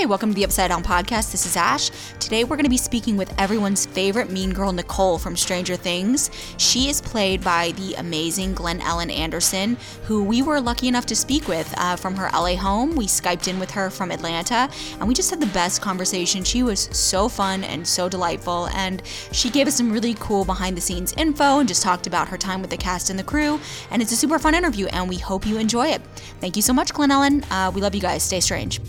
Hey, welcome to the Upside Down Podcast. This is Ash. Today we're going to be speaking with everyone's favorite mean girl, Nicole from Stranger Things. She is played by the amazing Glennellen Anderson, who we were lucky enough to speak with uh, from her LA home. We Skyped in with her from Atlanta, and we just had the best conversation. She was so fun and so delightful, and she gave us some really cool behind the scenes info and just talked about her time with the cast and the crew. And it's a super fun interview, and we hope you enjoy it. Thank you so much, Glennellen. Uh, we love you guys. Stay strange.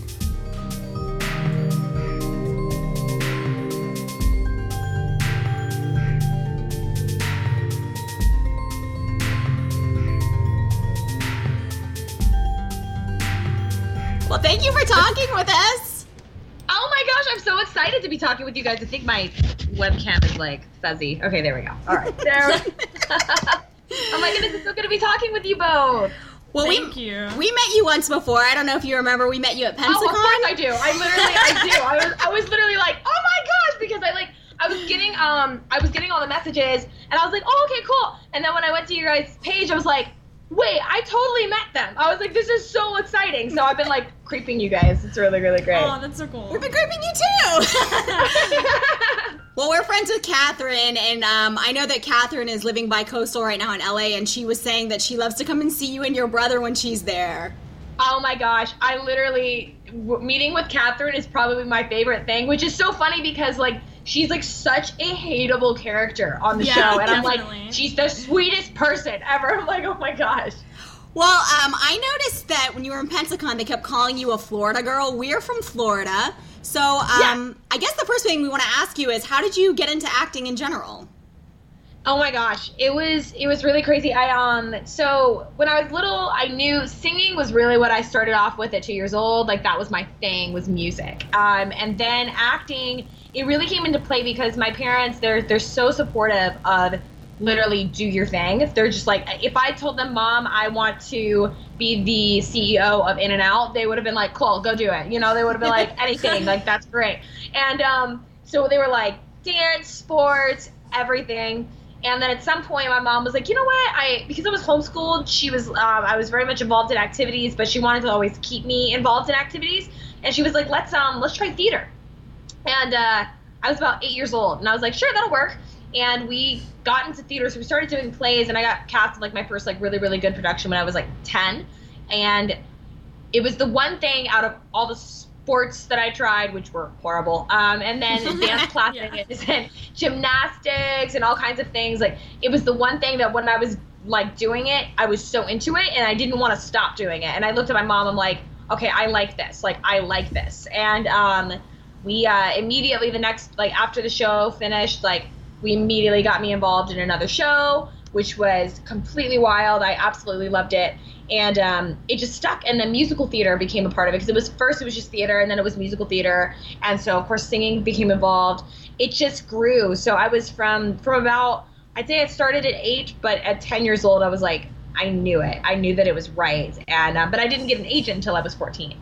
With you guys. I think my webcam is like fuzzy. Okay, there we go. All right. There. oh my goodness, it's so good to be talking with you both. Well, Thank we, you. We met you once before. I don't know if you remember. We met you at Pensacon. Oh, of course I do. I literally, I do. I was, I was literally like, oh my gosh, because I like, I was getting, um, I was getting all the messages, and I was like, oh, okay, cool. And then when I went to your guys' page, I was like, wait, I totally met them. I was like, this is so exciting. So I've been like creeping you guys. It's really, really great. Oh, that's so cool. We've been grouping you too. well, we're friends with Catherine, and um, I know that Catherine is living by coastal right now in LA, and she was saying that she loves to come and see you and your brother when she's there. Oh my gosh, I literally w- meeting with Catherine is probably my favorite thing, which is so funny because like she's like such a hateable character on the Yeah, show, and I'm like, she's the sweetest person ever. I'm like, oh my gosh. Well, um, I noticed that when you were in Pensacon, they kept calling you a Florida girl. We're from Florida. So um, I guess the first thing we want to ask you is how did you get into acting in general? Oh my gosh, it was it was really crazy. I um so when I was little, I knew singing was really what I started off with at two years old. Like that was my thing was music. Um, and then acting, it really came into play because my parents they're they're so supportive of literally do your thing. They're just like if I told them, Mom, I want to be the CEO of In and Out, they would have been like, Cool, go do it. You know, they would have been like anything, like that's great. And um, so they were like dance, sports, everything. And then at some point, my mom was like, you know what? I because I was homeschooled, she was um, I was very much involved in activities, but she wanted to always keep me involved in activities. And she was like, let's um let's try theater. And uh, I was about eight years old, and I was like, sure, that'll work. And we got into theater, so we started doing plays, and I got cast in like my first like really really good production when I was like ten, and it was the one thing out of all the sports that I tried, which were horrible, um, and then dance classes and gymnastics and all kinds of things. Like it was the one thing that when I was like doing it, I was so into it, and I didn't want to stop doing it. And I looked at my mom. I'm like, okay, I like this. Like I like this. And um, we uh, immediately the next like after the show finished, like we immediately got me involved in another show, which was completely wild. I absolutely loved it. And um, it just stuck, and then musical theater became a part of it because it was first it was just theater, and then it was musical theater, and so of course singing became involved. It just grew. So I was from from about I'd say I started at eight, but at ten years old I was like I knew it. I knew that it was right, and uh, but I didn't get an agent until I was fourteen.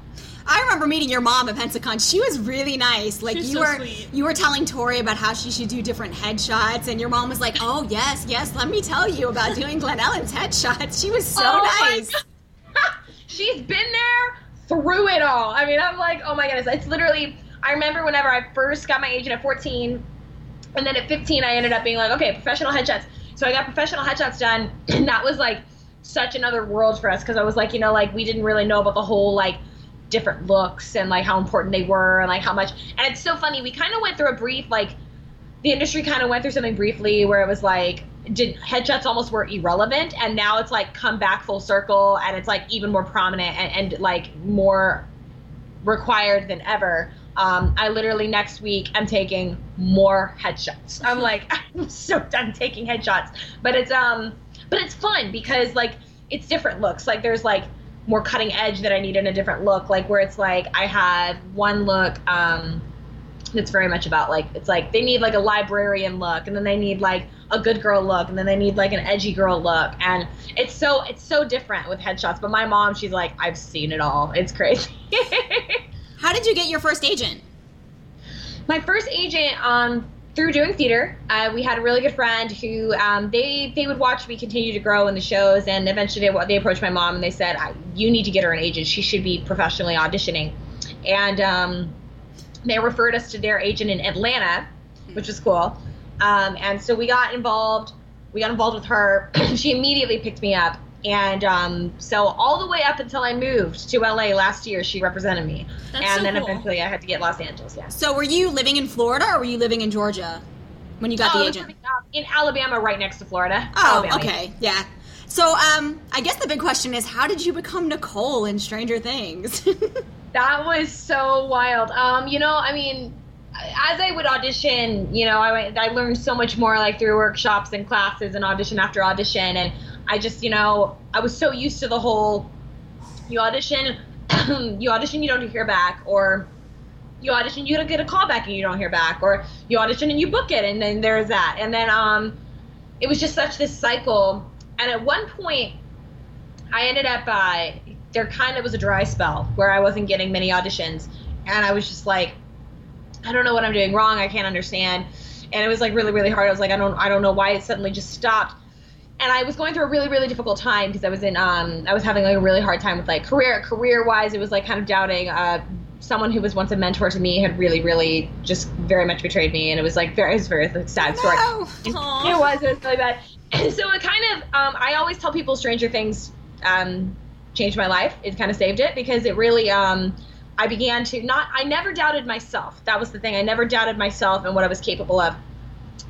I remember meeting your mom at Pensacon. She was really nice. Like She's you so were sweet. you were telling Tori about how she should do different headshots, and your mom was like, "Oh yes, yes, let me tell you about doing Glennellen's headshots." She was so Oh nice. She's been there through it all. I mean, I'm like, oh my goodness. It's literally, I remember whenever I first got my agent at 14, and then at 15, I ended up being like, okay, professional headshots. So I got professional headshots done, and that was like such another world for us because I was like, you know, like we didn't really know about the whole like different looks and like how important they were and like how much. And it's so funny. We kind of went through a brief like the industry kind of went through something briefly where it was like did headshots almost were irrelevant and now it's like come back full circle and it's like even more prominent and, and like more required than ever um, i literally next week i'm taking more headshots i'm like i'm so done taking headshots but it's um but it's fun because like it's different looks like there's like more cutting edge that i need in a different look like where it's like i have one look um it's very much about like it's like they need like a librarian look and then they need like a good girl look and then they need like an edgy girl look and it's so it's so different with headshots but my mom she's like i've seen it all it's crazy How did you get your first agent? my first agent um through doing theater uh, we had a really good friend who um, they they would watch me continue to grow in the shows and eventually they, they approached my mom and they said you need to get her an agent she should be professionally auditioning and um, they referred us to their agent in Atlanta, which was cool. Um, and so we got involved. We got involved with her. she immediately picked me up. And um, so all the way up until I moved to LA last year, she represented me. That's and so then cool. eventually I had to get Los Angeles. Yeah. So were you living in Florida or were you living in Georgia when you got Oh, the was agent? living, uh, in Alabama, right next to Florida. Oh, Alabama. okay, yeah. So, um, I guess the big question is, how did you become Nicole in Stranger Things? That was so wild. Um, you know, I mean, as I would audition, you know, I I learned so much more like through workshops and classes and audition after audition, and I just, you know, I was so used to the whole you audition, you audition, you don't hear back, or you audition, you don't get a call back and you don't hear back, or you audition and you book it, and then there's that, and then um, it was just such this cycle, and at one point, I ended up uh, there kind of was a dry spell where I wasn't getting many auditions, and I was just like, I don't know what I'm doing wrong. I can't understand, and it was like really really hard. I was like, I don't I don't know why it suddenly just stopped, and I was going through a really really difficult time because I was in um I was having like a really hard time with like career career wise. It was like kind of doubting. Uh, someone who was once a mentor to me had really really just very much betrayed me, and it was like very it was very like, sad story. No. It was. It was really bad. And so it kind of, um, I always tell people Stranger Things um, changed my life. It kind of saved it because it really, um, I began to not, I never doubted myself. That was the thing. I never doubted myself and what I was capable of.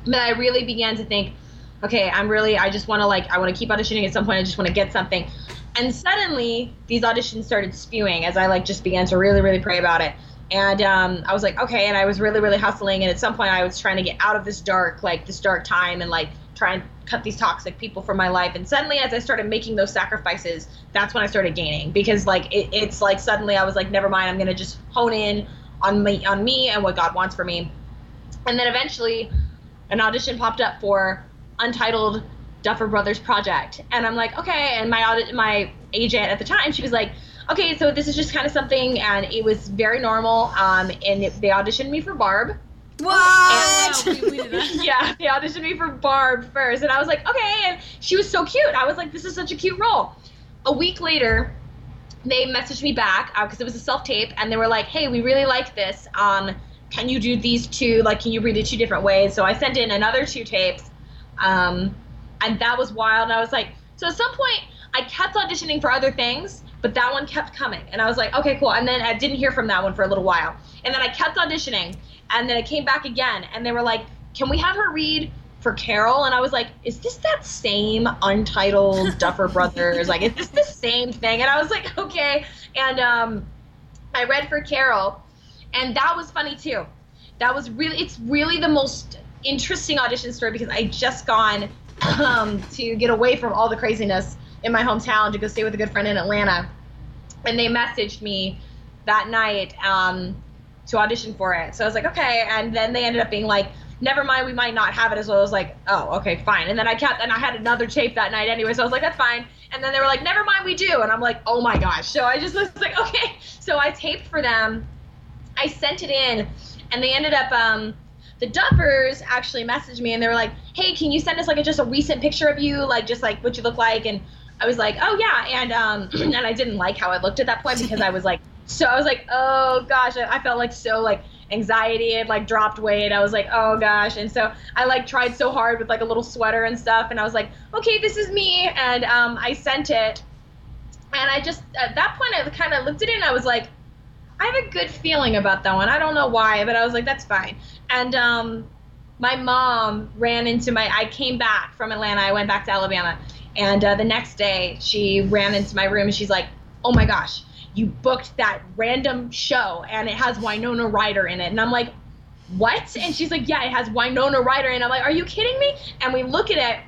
But I really began to think, okay, I'm really, I just want to like, I want to keep auditioning at some point. I just want to get something. And suddenly these auditions started spewing as I like just began to really, really pray about it. And um, I was like, okay, and I was really, really hustling. And at some point, I was trying to get out of this dark, like this dark time, and like try and cut these toxic people from my life. And suddenly, as I started making those sacrifices, that's when I started gaining because like it, it's like suddenly I was like, never mind, I'm gonna just hone in on me, on me, and what God wants for me. And then eventually, an audition popped up for Untitled Duffer Brothers Project, and I'm like, okay. And my audit, my agent at the time, she was like, okay, so this is just kind of something, and it was very normal. Um, and it, they auditioned me for Barb. What? And- yeah, they auditioned me for Barb first, and I was like, okay. And she was so cute. I was like, this is such a cute role. A week later, they messaged me back because it was a self tape, and they were like, hey, we really like this. Um, can you do these two? Like, can you read it two different ways? So I sent in another two tapes, um, and that was wild. And I was like, so at some point, I kept auditioning for other things, but that one kept coming, and I was like, okay, cool. And then I didn't hear from that one for a little while, and then I kept auditioning, and then it came back again, and they were like, can we have her read? For Carol, and I was like, "Is this that same untitled Duffer Brothers? Like, is this the same thing?" And I was like, "Okay." And um, I read for Carol, and that was funny too. That was really, it's really the most interesting audition story because I just gone um, to get away from all the craziness in my hometown to go stay with a good friend in Atlanta, and they messaged me that night um, to audition for it. So I was like, okay, and then they ended up being like. Never mind, we might not have it as well. I was like, oh, okay, fine. And then I kept, and I had another tape that night anyway, so I was like, that's fine. And then they were like, never mind, we do. And I'm like, oh my gosh. So I just was like, okay. So I taped for them. I sent it in, and they ended up, um, the Duffers actually messaged me and they were like, hey, can you send us like a, just a recent picture of you, like just like what you look like? And I was like, oh yeah. And, um, and I didn't like how I looked at that point because I was like, so I was like, oh gosh, I, felt like so like anxiety had like dropped weight. I was like, oh gosh. And so I like tried so hard with like a little sweater and stuff. And I was like, okay, this is me. And um, I sent it. And I just, at that point, I kind of looked at it and I was like, I have a good feeling about that one. I don't know why, but I was like, that's fine. And um, my mom ran into my, I came back from Atlanta. I went back to Alabama. And uh, the next day, she ran into my room and she's like, oh my gosh, you booked that random show and it has Winona Ryder in it. And I'm like, what? And she's like, yeah, it has Winona Ryder. And I'm like, are you kidding me? And we look at it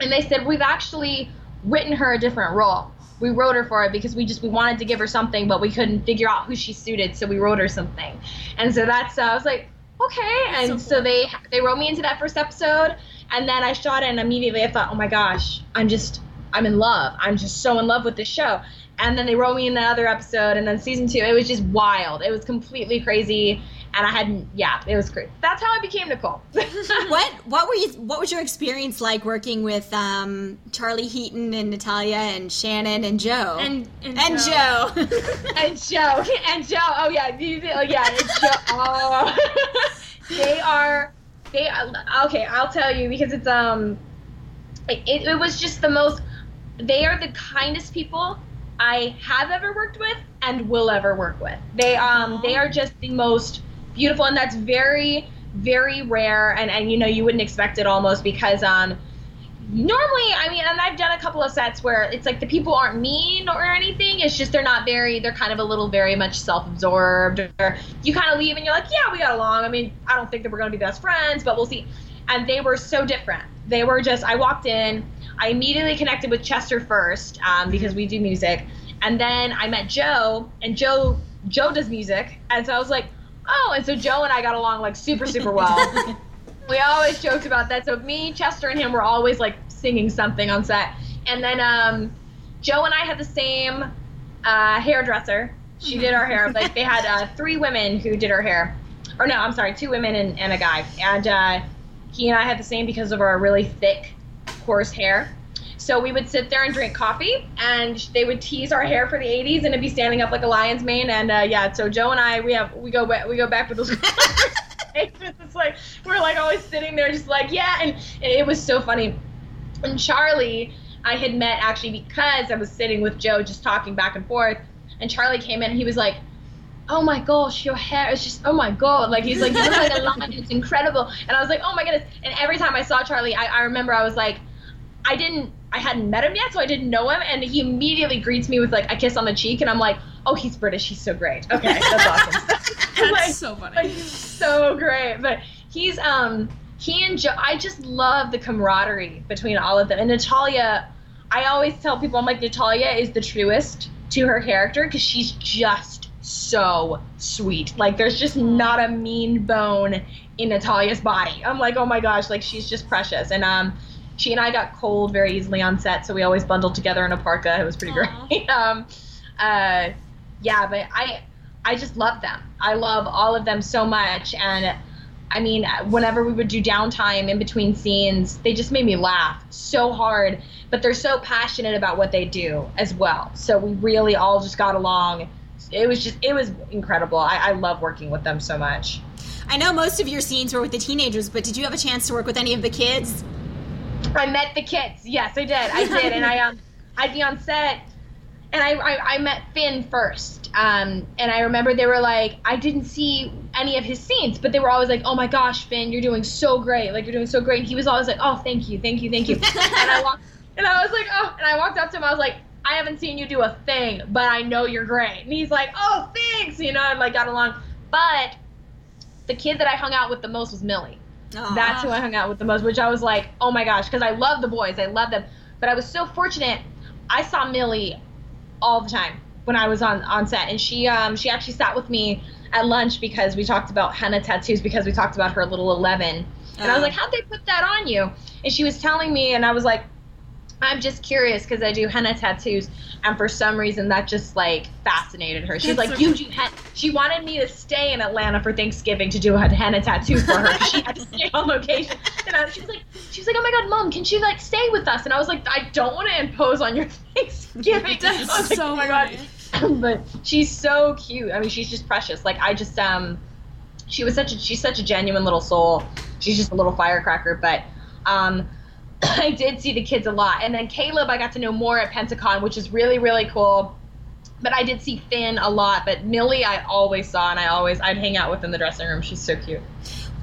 and they said, we've actually written her a different role. We wrote her for it because we just we wanted to give her something, but we couldn't figure out who she suited, so we wrote her something. And so that's uh, I was like, okay. And so so, they they wrote me into that first episode, and then I shot it, and immediately I thought, oh my gosh, I'm just I'm in love. I'm just so in love with this show. And then they wrote me in the other episode, and then season two, it was just wild. It was completely crazy. And I hadn't. Yeah, it was great. That's how I became Nicole. what What were you? What was your experience like working with um, Charlie Heaton and Natalia and Shannon and Joe and and, and Joe. Joe? and Joe and Joe. Oh yeah, you, oh, yeah, it's Joe. Oh. they are. They are, okay. I'll tell you because it's um. It, it was just the most. They are the kindest people I have ever worked with and will ever work with. They um they are just the most beautiful and that's very very rare and and you know you wouldn't expect it almost because um normally i mean and i've done a couple of sets where it's like the people aren't mean or anything it's just they're not very they're kind of a little very much self-absorbed or you kind of leave and you're like yeah we got along. I mean i don't think that we're going to be best friends but we'll see. And they were so different. They were just i walked in i immediately connected with chester first um, because we do music and then i met joe and joe joe does music and so i was like oh and so joe and i got along like super super well we always joked about that. So me, Chester, and him were always like singing something on set. And then um, Joe and I had the same uh, hairdresser. She did our hair. Like they had uh, three women who did our hair, or no, I'm sorry, two women and, and a guy. And uh, he and I had the same because of our really thick, coarse hair. So we would sit there and drink coffee, and they would tease our hair for the '80s, and it'd be standing up like a lion's mane. And uh, yeah, so Joe and I, we have we go we go back with those. it's like we're like always sitting there just like yeah and, it was so funny and charlie i had met actually because i was sitting with joe just talking back and forth and charlie came in and he was like oh my gosh your hair is just oh my god like he's like you like a lion it's incredible and i was like oh my goodness and every time i saw charlie i, I remember i was like i didn't i hadn't met him yet so i didn't know him and he immediately greets me with like a kiss on the cheek and i'm like oh he's british he's so great okay that's awesome That's like, so funny. like, he's so great. But he's um he and Joe. I just love the camaraderie between all of them. And Natalia, I always tell people I'm like Natalia is the truest to her character because she's just so sweet. Like there's just not a mean bone in Natalia's body. I'm like oh my gosh, like she's just precious. And um. She and I got cold very easily on set, so we always bundled together in a parka. It was pretty Aw. great. um, uh, yeah, but I I just love them. I love all of them so much. And I mean, whenever we would do downtime in between scenes, they just made me laugh so hard. But they're so passionate about what they do as well. So we really all just got along. It was just, it was incredible. I, I love working with them so much. I know most of your scenes were with the teenagers, but did you have a chance to work with any of the kids? I met the kids. Yes, I did. I did. and I, um, I'd be on set and I, I, I met Finn first. Um, and I remember they were like, I didn't see any of his scenes, but they were always like, oh my gosh, Finn, you're doing so great. Like, you're doing so great. And he was always like, oh, thank you, thank you, thank you. and I walked, and I was like, oh, and I walked up to him. I was like, I haven't seen you do a thing, but I know you're great. And he's like, oh, thanks, you know, and like got along. But the kid that I hung out with the most was Millie. Aw. That's who I hung out with the most, which I was like, oh my gosh, because I love the boys, I love them. But I was so fortunate. I saw Millie all the time when I was on on set, and she um she actually sat with me at lunch because we talked about henna tattoos because we talked about her little eleven, and I was Oh. like, how'd they put that on you? And she was telling me, and I was like, I'm just curious because I do henna tattoos, and for some reason that just like fascinated her. She's That's like, so you do henna. She wanted me to stay in Atlanta for Thanksgiving to do a henna tattoo for her. she had to stay on location, and I, she was like, she was like, oh my god, mom, can she like stay with us? And I was like, I don't want to impose on your Thanksgiving. I was That's like, so oh my god. but she's so cute. I mean, she's just precious. Like I just um, she was such a she's such a genuine little soul. She's just a little firecracker. But um, I did see the kids a lot, and then Caleb I got to know more at Pensacon, which is really really cool. But I did see Finn a lot, but Millie I always saw, and I always I'd hang out with in the dressing room. She's so cute.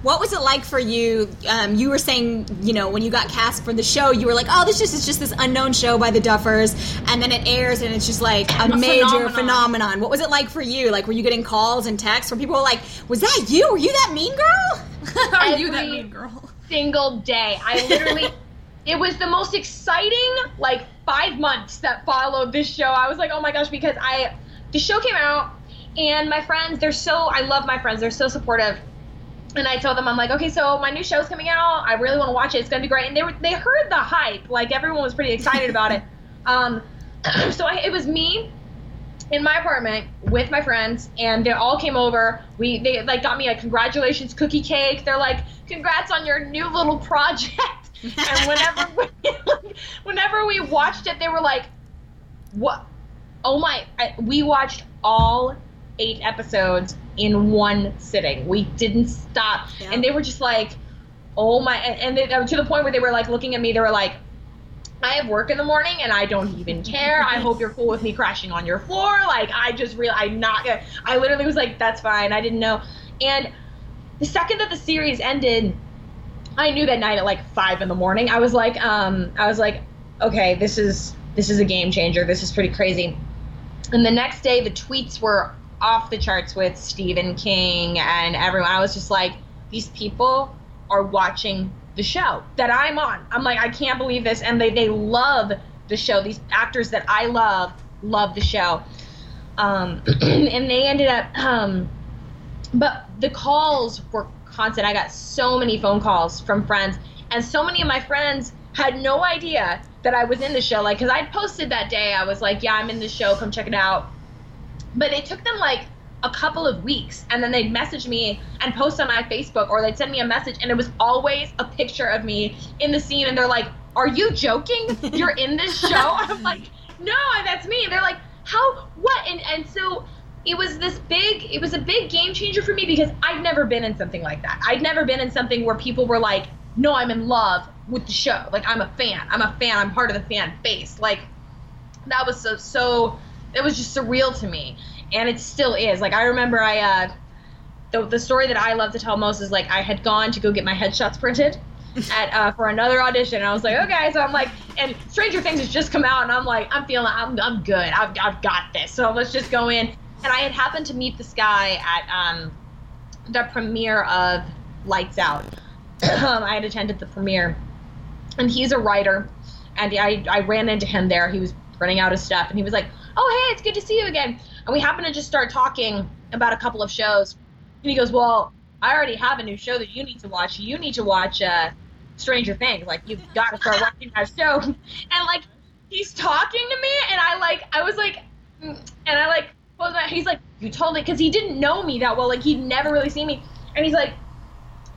What was it like for you? Um, you were saying, you know, when you got cast for the show, you were like, "Oh, this just is just this unknown show by the Duffers," and then it airs, and it's just like a, A major phenomenon. phenomenon. What was it like for you? Like, were you getting calls and texts where people were like, "Was that you? Were you that mean girl?" Are you that mean girl? single day. I literally, it was the most exciting like five months that followed this show. I was like, oh my gosh, because I, the show came out, and my friends, they're so, I love my friends, they're so supportive. And I told them, I'm like, okay, so my new show's coming out. I really want to watch it. It's gonna be great. And they were, they heard the hype. Like everyone was pretty excited about it. Um, so I, it was me, in my apartment with my friends, and they all came over. We they like got me a congratulations cookie cake. They're like, congrats on your new little project. And whenever we, whenever we watched it, they were like, what? Oh my! I, we watched all eight episodes in one sitting. We didn't stop, Yeah. and they were just like, oh my! And, and they, to the point where they were like looking at me. They were like. I have work in the morning and I don't even care. I hope you're cool with me crashing on your floor. Like I just real I'm not gonna I literally was like, that's fine. I didn't know. And the second that the series ended, I knew that night at like five in the morning. I was like, um, I was like, okay, this is this is a game changer. This is pretty crazy. And the next day, the tweets were off the charts with Stephen King and everyone. I was just like, these people are watching the show that I'm on. I'm like, I can't believe this, and they they love the show. These actors that I love love the show. Um, and they ended up um, but the calls were constant. I got so many phone calls from friends, and so many of my friends had no idea that I was in the show. Like, because I'd posted that day, I was like, "Yeah, I'm in the show. Come check it out." But it took them like a couple of weeks, and then they'd message me and post on my Facebook, or they'd send me a message, and it was always a picture of me in the scene, and they're like, "Are you joking? You're in this show?" I'm like, "No, that's me." And they're like, "How? What?" And and so it was this big it was a big game changer for me because I'd never been in something like that. I'd never been in something where people were like, "No, I'm in love with the show. Like I'm a fan. I'm a fan. I'm part of the fan base." Like that was so so it was just surreal to me. And it still is. Like I remember I uh the, the story that I love to tell most is like I had gone to go get my headshots printed at uh, for another audition. And I was like, okay, so I'm like, and Stranger Things has just come out, and I'm like, I'm feeling, I'm, I'm good. I've, I've got this. So let's just go in. And I had happened to meet this guy at um, the premiere of Lights Out. um, I had attended the premiere, and he's a writer, and I, I ran into him there. He was running out of stuff, and he was like, "Oh, hey, it's good to see you again." And we happened to just start talking about a couple of shows, and he goes, "Well, I already have a new show that you need to watch. You need to watch uh, Stranger Things. Like, you've got to start watching that show." And like, he's talking to me, and I like, I was like, mm, and I like, well, he's like, "You totally," because he didn't know me that well. Like, he'd never really seen me, and he's like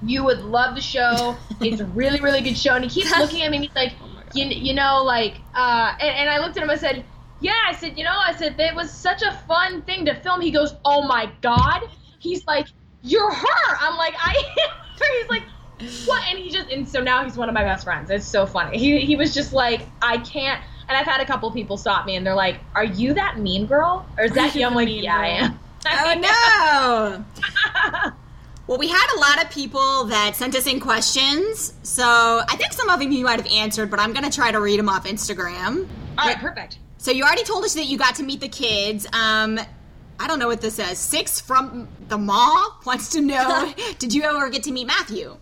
you would love the show. It's a really, really good show. And he keeps looking at me and he's like, you, you know, like, uh, and, and I looked at him, I said, yeah, I said, you know, I said, it was such a fun thing to film. He goes, oh my God. He's like, you're her. I'm like, I am her. He's like, what? And he just, and so now he's one of my best friends. It's so funny. He, he was just like, I can't. And I've had a couple people stop me and they're like, are you that mean girl? Or is that you? I'm like, Mean yeah, I am. Oh no! well, we had a lot of people that sent us in questions, so I think some of them you might have answered, but I'm gonna try to read them off Instagram. All right, perfect. So you already told us that you got to meet the kids. Um, I don't know what this says. Six from the mall wants to know: Did you ever get to meet Matthew?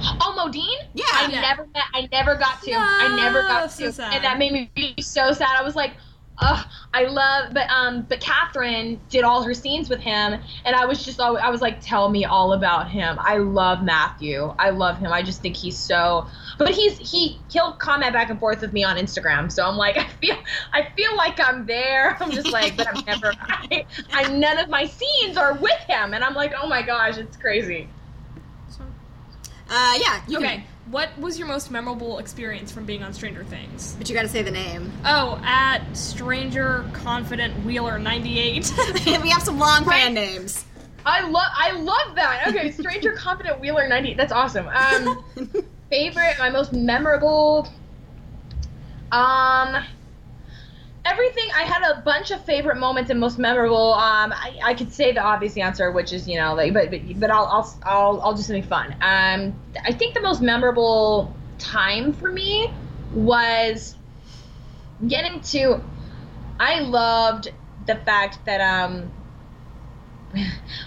Oh, Modine? Yeah. I Yeah. never met. I never got to. I never got so to, sad. and that made me be so sad. I was like, ugh, I love, but um, but Catherine did all her scenes with him, and I was just, I was like, tell me all about him. I love Matthew. I love him. I just think he's so. But he's he he'll comment back and forth with me on Instagram, so I'm like, I feel I feel like I'm there. I'm just like, but I'm never. I, I none of my scenes are with him, and I'm like, oh my gosh, it's crazy. Uh, yeah. You Okay. Can, What was your most memorable experience from being on Stranger Things? but you got to say the name. Oh, at Stranger Confident Wheeler 98. we have some long fan names. I love I love that. Okay, Stranger Confident Wheeler 90. That's awesome. Um favorite, my most memorable um everything I had a bunch of favorite moments and most memorable. Um I, I could say the obvious answer which is, you know, like but but, but I'll, I'll I'll I'll do something fun. Um I think the most memorable time for me was getting to I loved the fact that um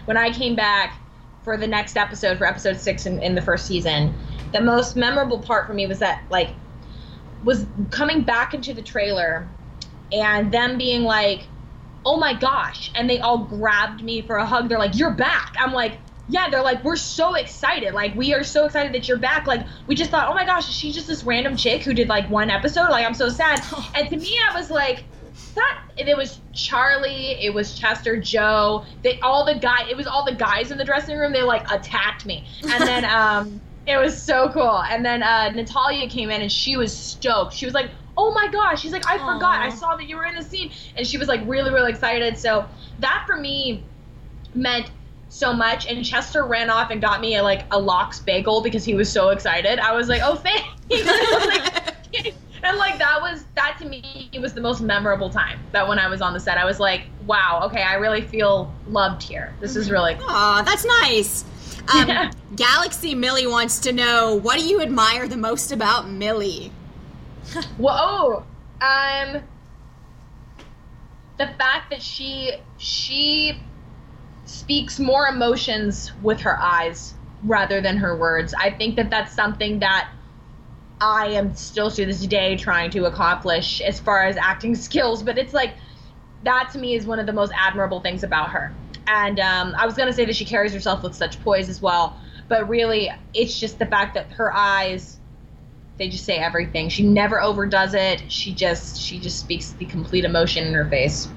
when I came back for the next episode, for episode six in, in the first season, the most memorable part for me was that like was coming back into the trailer and them being like, "Oh my gosh!" and they all grabbed me for a hug. They're like, "You're back!" I'm like, "Yeah." They're like, "We're so excited! Like, we are so excited that you're back! Like, we just thought, oh my gosh, she's just this random chick who did like one episode? Like, I'm so sad." And to me, I was like, that it was Charlie, it was Chester, Joe, they all the guy it was all the guys in the dressing room, they like attacked me. And then um it was so cool. And then uh Natalia came in and she was stoked. She was like, Oh my gosh, she's like, I forgot. I saw that you were in the scene and she was like really, really excited. So that for me meant so much and Chester ran off and got me a, like a lox bagel because he was so excited. I was like, "Oh, thanks." Like- and like that was that to me it was the most memorable time that when I was on the set I was like, "Wow, okay, I really feel loved here. This is really cool." Aw, that's nice. Um, Galaxy Millie wants to know what do you admire the most about Millie? Whoa. Um the fact that she she speaks more emotions with her eyes rather than her words. I think that that's something that I am still to this day trying to accomplish as far as acting skills, but it's like that to me is one of the most admirable things about her. And um, I was gonna say that she carries herself with such poise as well, but really, it's just the fact that her eyes they just say everything. She never overdoes it. She just she just speaks the complete emotion in her face.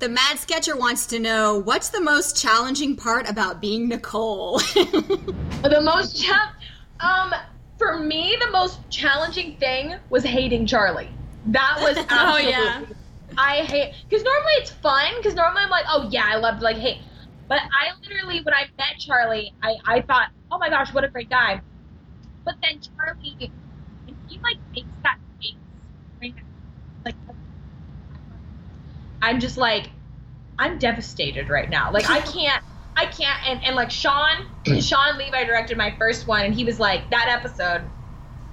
The Mad Sketcher wants to know what's the most challenging part about being Nicole? The most cha- um for me the most challenging thing was hating Charlie. That was absolutely yeah. I hate because normally it's fun because normally I'm like oh yeah I love like hate but I literally when I met Charlie I I thought oh my gosh what a great guy but then Charlie he like makes that face right now, like I'm just like I'm devastated right now like I can't I can't and, and like Sean Shawn Levy directed my first one and he was like that episode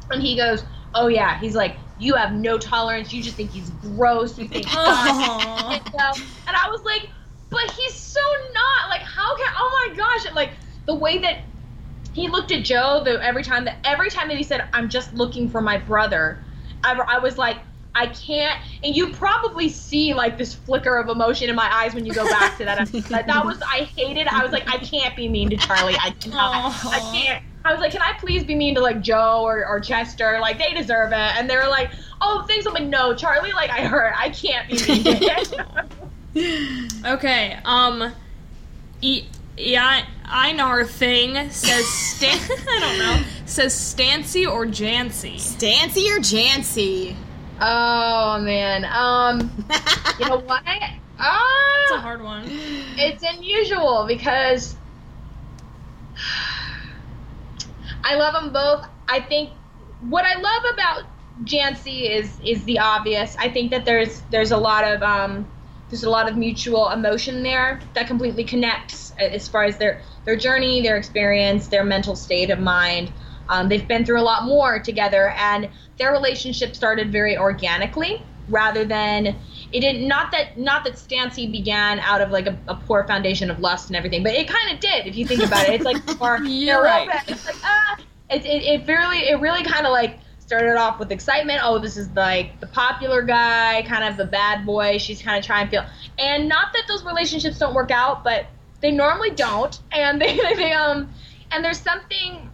and he goes oh yeah he's like you have no tolerance you just think he's gross you think Aw. and, um, and I was like, but he's so not. Like, how can? Oh my gosh! Like the way that he looked at Joe. Every time that every time that he said, "I'm just looking for my brother," I, I was like. I can't, and you probably see like this flicker of emotion in my eyes when you go back to that. episode. That that was I hated. I was like, I can't be mean to Charlie. I cannot. I can't. I was like, can I please be mean to like Joe or, or Chester? Like they deserve it. And they were like, oh, thanks. I'm like, no, Charlie. Like I hurt. I can't be mean to him. Okay, um, e- yeah, Einar thing says Stan. I don't know. Says Stancy or Jancy. Stancy or Jancy? Oh man. Um you know what? It's a Ah hard one. it's unusual because I love them both. I think what I love about Jancy is is the obvious. I think that there's there's a lot of um there's a lot of mutual emotion there that completely connects as far as their their journey, their experience, their mental state of mind. Um, they've been through a lot more together, and their relationship started very organically rather than it didn't. Not that not that Stancy began out of like a, a poor foundation of lust and everything, but it kind of did if you think about it. It's like more, You're right. It's like ah, it it, it really it really kind of like started off with excitement. Oh, this is like the popular guy, kind of the bad boy. She's kind of trying to feel, and not that those relationships don't work out, but they normally don't. And they, they um, and there's something.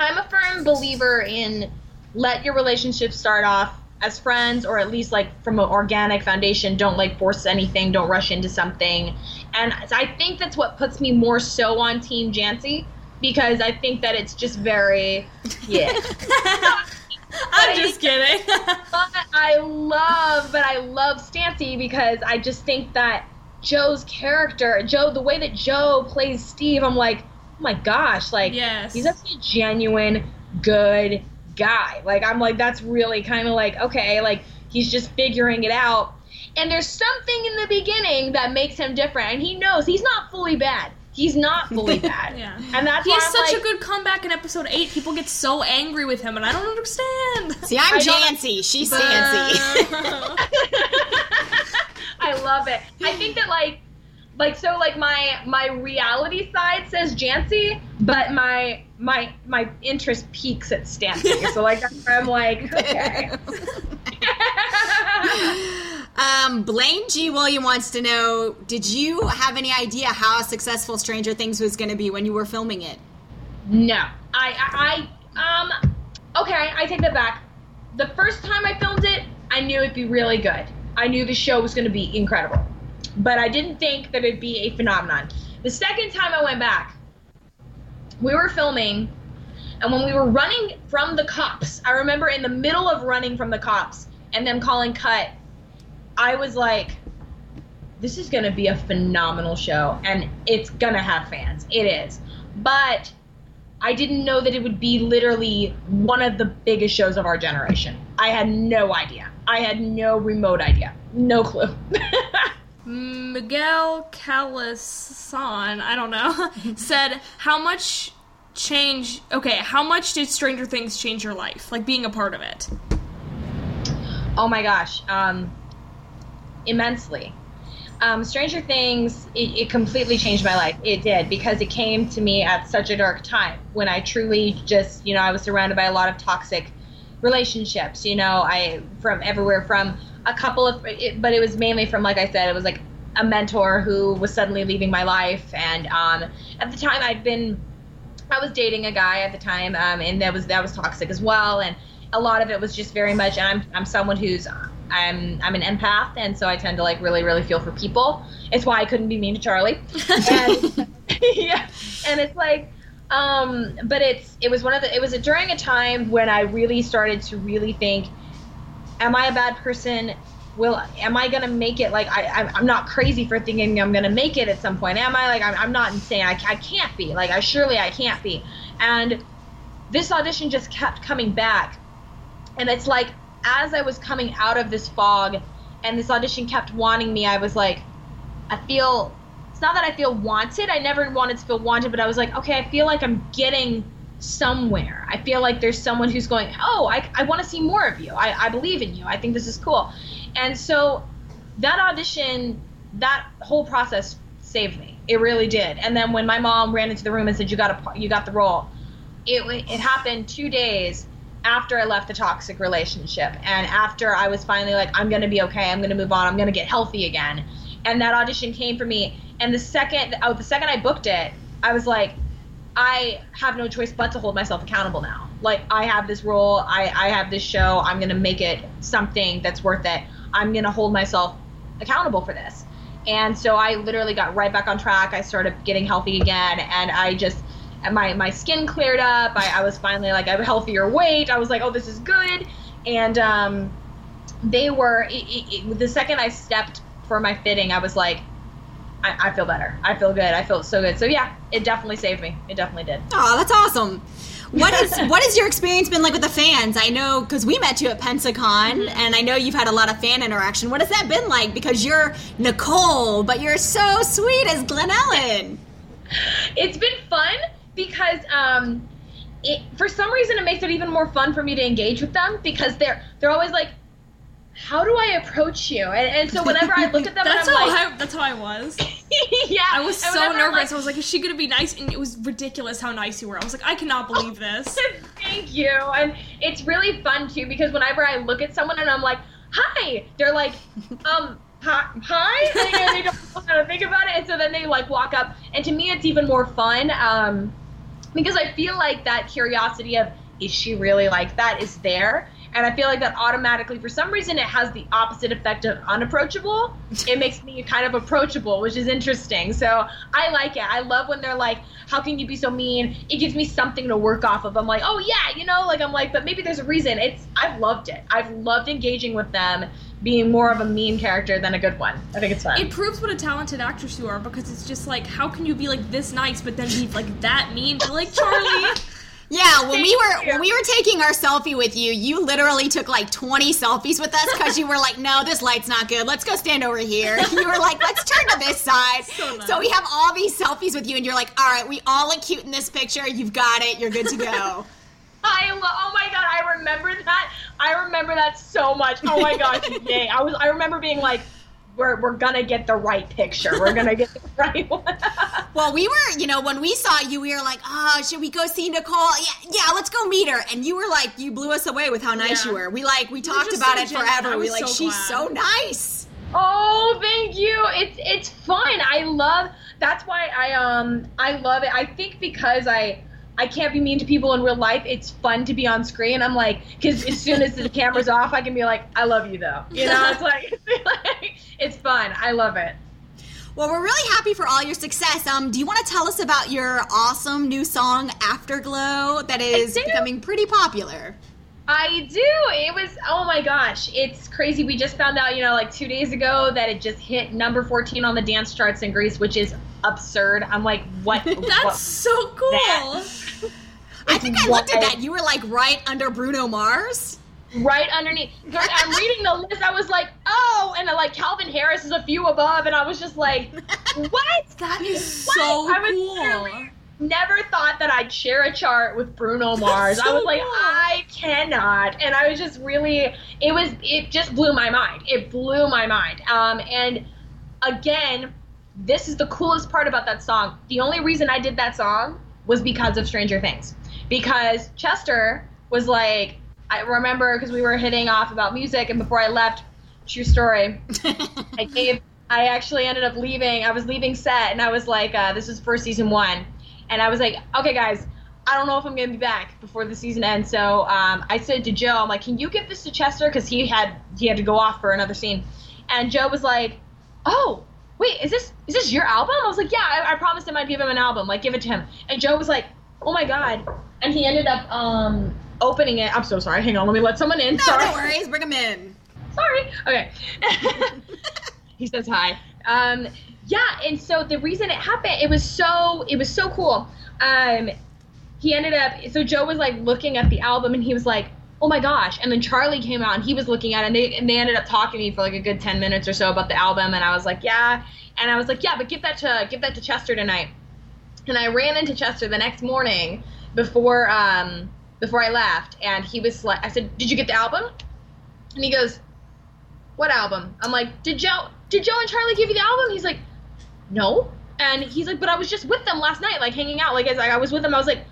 I'm a firm believer in let your relationship start off as friends or at least like from an organic foundation don't like force anything don't rush into something and i think that's what puts me more so on team jancy because i think that it's just very yeah I'm just kidding. but I love, but I love Stancy because I just think that Joe's character, Joe, the way that Joe plays Steve, I'm like, oh my gosh, like Yes. he's actually a genuine good guy. Like I'm like, that's really kind of like okay, like he's just figuring it out. And there's something in the beginning that makes him different, and he knows he's not fully bad. He's not fully bad. Yeah. And that's He why has I'm such like, a good comeback in episode 8. People get so angry with him, and I don't understand. See, I'm Jancy. She's Stancy. I love it. I think that like like so like my my reality side says Jancy, but my my my interest peaks at Stancy. so like I'm like, okay. um, Blaine G. William wants to know Did you have any idea how successful Stranger Things was going to be when you were filming it? no. I, I I um okay, I take that back. The first time I filmed it, I knew it'd be really good. I knew the show was going to be incredible. But I didn't think that it'd be a phenomenon. The second time I went back, we were filming, and when we were running from the cops, I remember in the middle of running from the cops and them calling cut, I was like, this is going to be a phenomenal show, and it's going to have fans. It is. But I didn't know that it would be literally one of the biggest shows of our generation. I had no idea. I had no remote idea. No clue. Miguel Calasan, I don't know, said how much change. Okay, how much did Stranger Things change your life? Like being a part of it. oh my gosh, um, immensely. Um, Stranger Things, it, it completely changed my life. It did because it came to me at such a dark time when I truly just, you know, I was surrounded by a lot of toxic relationships. You know, I from everywhere from a couple of, it, but it was mainly from, like I said, it was like a mentor who was suddenly leaving my life, and um, at the time I'd been, I was dating a guy at the time, um, and that was that was toxic as well, and a lot of it was just very much. And I'm I'm someone who's I'm I'm an empath, and so I tend to like really really feel for people. It's why I couldn't be mean to Charlie. And, yeah, and it's like, um, but it's it was one of the it was during a time when I really started to really think, am I a bad person? Will am I gonna make it? Like I I'm, I'm not crazy for thinking I'm gonna make it at some point. Am I? Like I'm, I'm not insane. I, I can't be. Like I surely I can't be. And this audition just kept coming back, and it's like as I was coming out of this fog, and this audition kept wanting me. I was like, I feel. It's not that I feel wanted. I never wanted to feel wanted, but I was like, okay, I feel like I'm getting somewhere. I feel like there's someone who's going, oh, I, I want to see more of you. I, I believe in you. I think this is cool. And so that audition, that whole process saved me. It really did. And then when my mom ran into the room and said, you got a, you got the role, it, it happened two days after I left the toxic relationship and after I was finally like, I'm going to be okay. I'm going to move on. I'm going to get healthy again. And that audition came for me. And the second, oh, the second I booked it, I was like, I have no choice but to hold myself accountable now. Like I have this role, I, I have this show, I'm gonna make it something that's worth it. I'm gonna hold myself accountable for this. And so I literally got right back on track. I started getting healthy again and I just my my skin cleared up. I, I was finally like a healthier weight. I was like, oh this is good. And um they were it, it, it, the second I stepped for my fitting, I was like, I, I feel better. I feel good. I feel so good. So yeah, it definitely saved me. It definitely did. Oh, that's awesome. What is what has your experience been like with the fans? I know because we met you at Pensacon, and I know you've had a lot of fan interaction. What has that been like? Because you're Nicole, but you're so sweet as Glennellen. It's been fun because um, it, for some reason it makes it even more fun for me to engage with them because they're they're always like, how do I approach you? And, and so whenever I look at them, That's and I'm how like, I, that's how I was. yeah, I was so nervous. like, I was like, is she gonna be nice? And it was ridiculous how nice you were. I was like, I cannot believe this. Thank you. And it's really fun too because whenever I look at someone and I'm like, hi, they're like, um, hi, hi? And, they don't know how to think about it. And so then they like walk up. And to me, it's even more fun um, because I feel like that curiosity of, is she really like that is there. And I feel like that automatically, for some reason, it has the opposite effect of unapproachable. It makes me kind of approachable, which is interesting. So I like it. I love when they're like, how can you be so mean? It gives me something to work off of. I'm like, oh yeah, you know, like I'm like, but maybe there's a reason. It's I've loved it. I've loved engaging with them, being more of a mean character than a good one. I think it's fun. It proves what a talented actress you are because it's just like, how can you be like this nice but then be like that mean like Charlie? Yeah, when we were you. when we were taking our selfie with you, you literally took like 20 selfies with us because you were like, "No, this light's not good. Let's go stand over here." You were like, "Let's turn to this side." So nice. so we have all these selfies with you, and you're like, "All right, we all look cute in this picture. You've got it. You're good to go." I lo- oh my god, I remember that. I remember that so much. Oh my gosh, yay! I was I remember being like, we're we're gonna get the right picture. We're gonna get the right one. well, we were, you know, when we saw you, we were like, "Oh, should we go see Nicole?" Yeah, yeah, let's go meet her. And you were like, you blew us away with how nice Yeah. you were. We like we talked about so it genuine. forever. We like, so she's glad. so nice. Oh, thank you. It's it's fun. I love. That's why I um I love it. I think because I I can't be mean to people in real life. It's fun to be on screen. I'm like, because as soon as the camera's off, I can be like, I love you though. You know, it's like, it's fun. I love it. Well, we're really happy for all your success. Um, do you want to tell us about your awesome new song, Afterglow, that is becoming pretty popular? I do. It was oh my gosh, it's crazy. We just found out, you know, like two days ago that it just hit number 14 on the dance charts in Greece, which is absurd. I'm like, what? That's what, so cool. I think I looked at that. You were like right under Bruno Mars. Right underneath. I'm reading the list. I was like, oh, and then, like Calvin Harris is a few above, and I was just like, what? That is What? so I was cool. never thought that I'd share a chart with Bruno Mars. I was like, cool. I cannot. And I was just really it was it just blew my mind. It blew my mind. Um and again, this is the coolest part about that song. The only reason I did that song was because of Stranger Things. Because Chester was like I remember because we were hitting off about music and before I left, true story, I gave. I actually ended up leaving. I was leaving set, and I was like, uh, "This is for season one," and I was like, "Okay, guys, I don't know if I'm gonna be back before the season ends." So um, I said to Joe, "I'm like, can you give this to Chester because he had he had to go off for another scene," and Joe was like, "Oh." Wait, is this is this your album? I was like, yeah, I, I promised him I'd give him an album, like give it to him. And Joe was like, oh my god, and he ended up um opening it. I'm so sorry. Hang on, let me let someone in. No, sorry. no worries. Bring him in. Sorry. Okay. he says hi. Um, yeah, and so the reason it happened, it was so it was so cool. Um, he ended up so Joe was like looking at the album and he was like, "Oh my gosh!" And then Charlie came out and he was looking at it and they and they ended up talking to me for like a good ten minutes or so about the album and I was like, "Yeah," and I was like, "Yeah, but give that to give that to Chester tonight." And I ran into Chester the next morning before um before I left and he was like, I said, "Did you get the album?" And he goes, "What album?" I'm like, "Did Joe did Joe and Charlie give you the album?" He's like, "No." And he's like, "But I was just with them last night, like hanging out. Like as I was with them, I was like,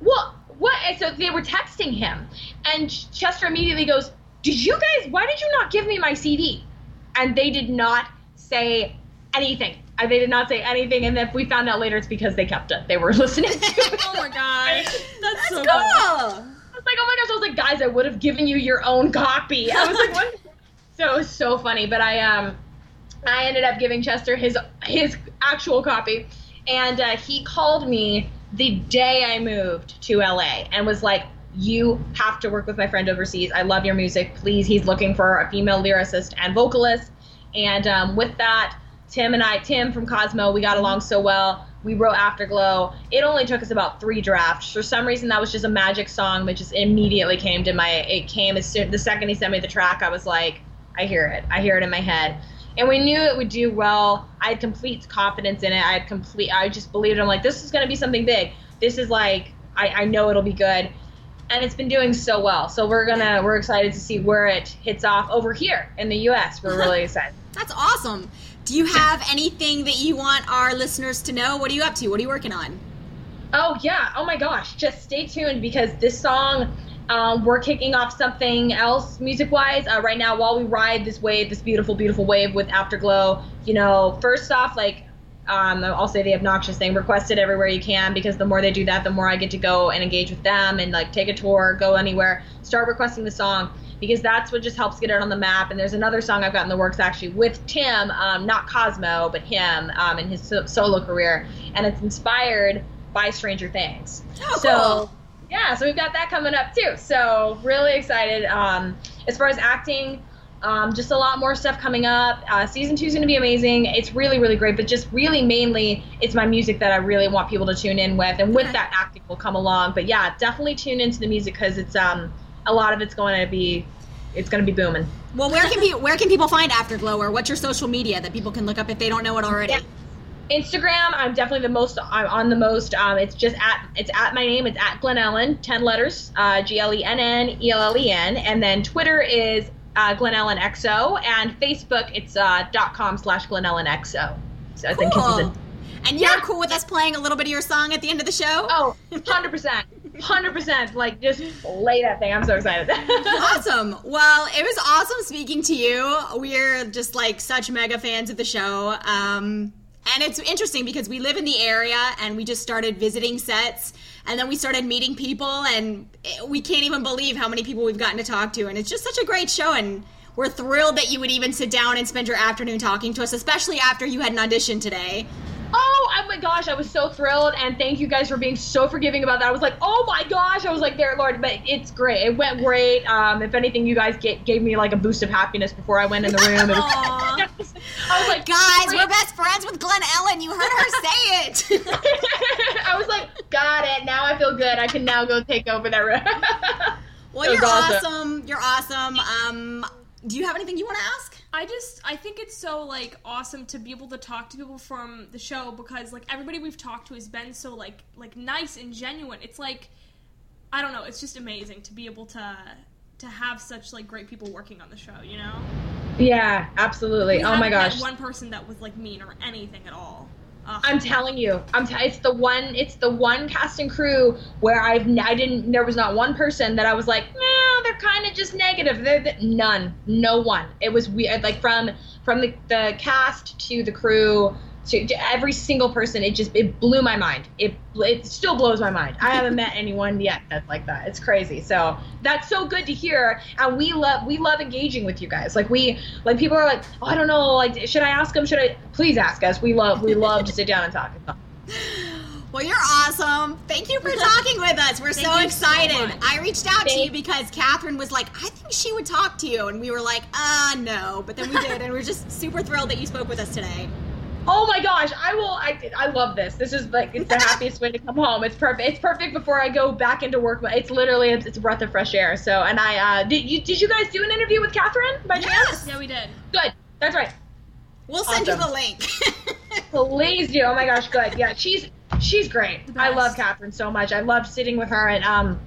what? What?" And so they were texting him, and Chester immediately goes, "Did you guys? Why did you not give me my CD?" And they did not say anything. Uh, They did not say anything, and then we found out later it's because they kept it. They were listening to it. Oh my gosh. That's, so Cool. cool. I was like, oh my gosh! I was like, guys, I would have given you your own copy. I was like, what? so it was so funny. But I um, I ended up giving Chester his his actual copy, and uh, he called me the day I moved to LA and was like, you have to work with my friend overseas. I love your music. Please, he's looking for a female lyricist and vocalist. And um, with that, Tim and I, Tim from Cosmow, we got along so well. We wrote Afterglow. It only took us about three drafts. For some reason, that was just a magic song that just immediately came to my. It came as soon the second he sent me the track. I was like, I hear it. I hear it in my head. And we knew it would do well. I had complete confidence in it. I had complete. I just believed. I'm like, this is gonna be something big. This is like, I, I know it'll be good. And it's been doing so well. So we're gonna we're excited to see where it hits off over here in the U.S. We're really excited. That's awesome. Do you have anything that you want our listeners to know? What are you up to? What are you working on? Oh yeah! Oh my gosh! Just stay tuned because this song, um, we're kicking off something else music-wise uh, right now. While we ride this wave, this beautiful, beautiful wave with Afterglow. You know, first off, like um, I'll say the obnoxious thing: request it everywhere you can because the more they do that, the more I get to go and engage with them and like take a tour, go anywhere, start requesting the song because that's what just helps get it on the map. And there's another song I've got in the works actually with Tim, um, not Cosmow, but him um, in his so- solo career, and it's inspired by Stranger Things. Oh, so cool. yeah, so we've got that coming up too. So really excited. Um, as far as acting, um, just a lot more stuff coming up. Uh, season two is going to be amazing. It's really, really great. But just really, mainly, it's my music that I really want people to tune in with, and with that, acting will come along. But yeah, definitely tune into the music because it's um a lot of it's going to be it's going to be booming. Well, where can pe- where can people find Afterglow, or what's your social media that people can look up if they don't know it already? Yeah. Instagram, I'm definitely the most. I'm on the most. Um, it's just at it's at my name. It's at Glennellen, ten letters. Uh, G L E N N E L L E N, and then Twitter is uh, Glennellen XO, and Facebook it's uh, dot com slash Glennellen XO. So I think this is Cool. a And you're Yeah. cool with us playing a little bit of your song at the end of the show? oh, 100 percent, hundred percent. Like just lay that thing. I'm so excited. awesome. Well, it was awesome speaking to you. We're just like such mega fans of the show. Um, and it's interesting because we live in the area and we just started visiting sets and then we started meeting people, and we can't even believe how many people we've gotten to talk to. And it's just such a great show, and we're thrilled that you would even sit down and spend your afternoon talking to us, especially after you had an audition today. My gosh, I was so thrilled, and thank you guys for being so forgiving about that. I was like, oh my gosh, I was like, there, Lord, but it's great. It went great. Um, if anything, you guys get, gave me like a boost of happiness before I went in the room. Was. I was like, Guys, great. we're best friends with Glenn Ellen. You heard her say it. I was like, got it. Now I feel good. I can now go take over that room. well, you're awesome. awesome. You're awesome. Um, do you have anything you want to ask? I just I think it's so like awesome to be able to talk to people from the show because like everybody we've talked to has been so like like nice and genuine. It's like I don't know, it's just amazing to be able to to have such like great people working on the show, you know? yeah, absolutely. We oh my gosh. one person that was like mean or anything at all. I'm telling you, I'm. T- it's the one. It's the one cast and crew where I've. I didn't. There was not one person that I was like, no, they're kind of just negative. They're the, none. No one. It was weird. Like from from the, the cast to the crew to, to every single person. It just it blew my mind. It it still blows my mind. I haven't met anyone yet that's like that. It's crazy. So that's so good to hear. And we love we love engaging with you guys. Like we like people are like, oh, I don't know. Like should I ask them? Should I? Please ask us. We love we love to sit down and talk. Well, you're awesome. Thank you for talking with us. We're so you so excited. I reached out to you because Catherine was like, I think she would talk to you. And we were like, uh, no. But then we did. and we're just super thrilled that you spoke with us today. Oh my gosh, I will. I, I love this. This is like it's the happiest way to come home. It's perfect. It's perfect before I go back into work. But it's literally it's, it's a breath of fresh air. So and I uh, did you did you guys do an interview with Catherine by chance? yeah, we did. Good. That's right. We'll send you the link. Please do. Oh my gosh, good. Yeah, she's she's great. I love Catherine so much. I loved sitting with her, and um,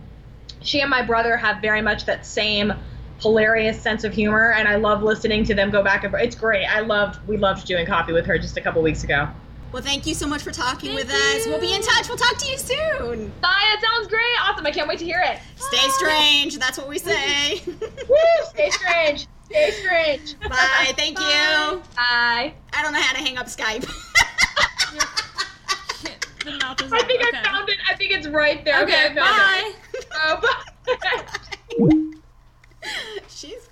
she and my brother have very much that same hilarious sense of humor, and I love listening to them go back and forth. It's great. I loved we loved doing coffee with her just a couple weeks ago. well, thank you so much for talking Thank with us. We'll be in touch. We'll talk to you soon. Bye. That sounds great. Awesome. I can't wait to hear it. Stay strange. That's what we say. Woo! Stay strange. Stay strange. Bye. Thank you. Bye. I don't know how to hang up Skype. the mouth is I think okay. I found it. I think it's right there. Okay, I found it.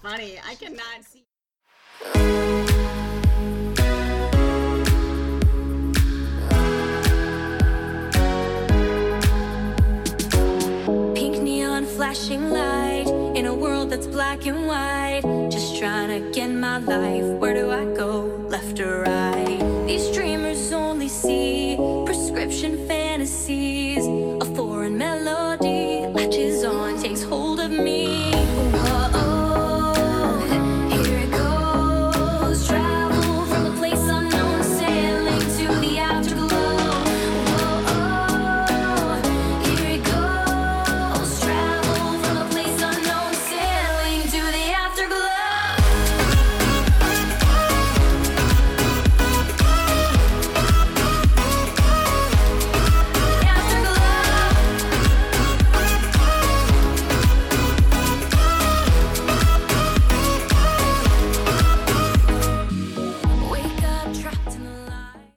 funny. I cannot see. Pink neon flashing light in a world that's black and white. Just trying to get my life. Where do I go? Left or right? These dreamers only see prescription fantasy.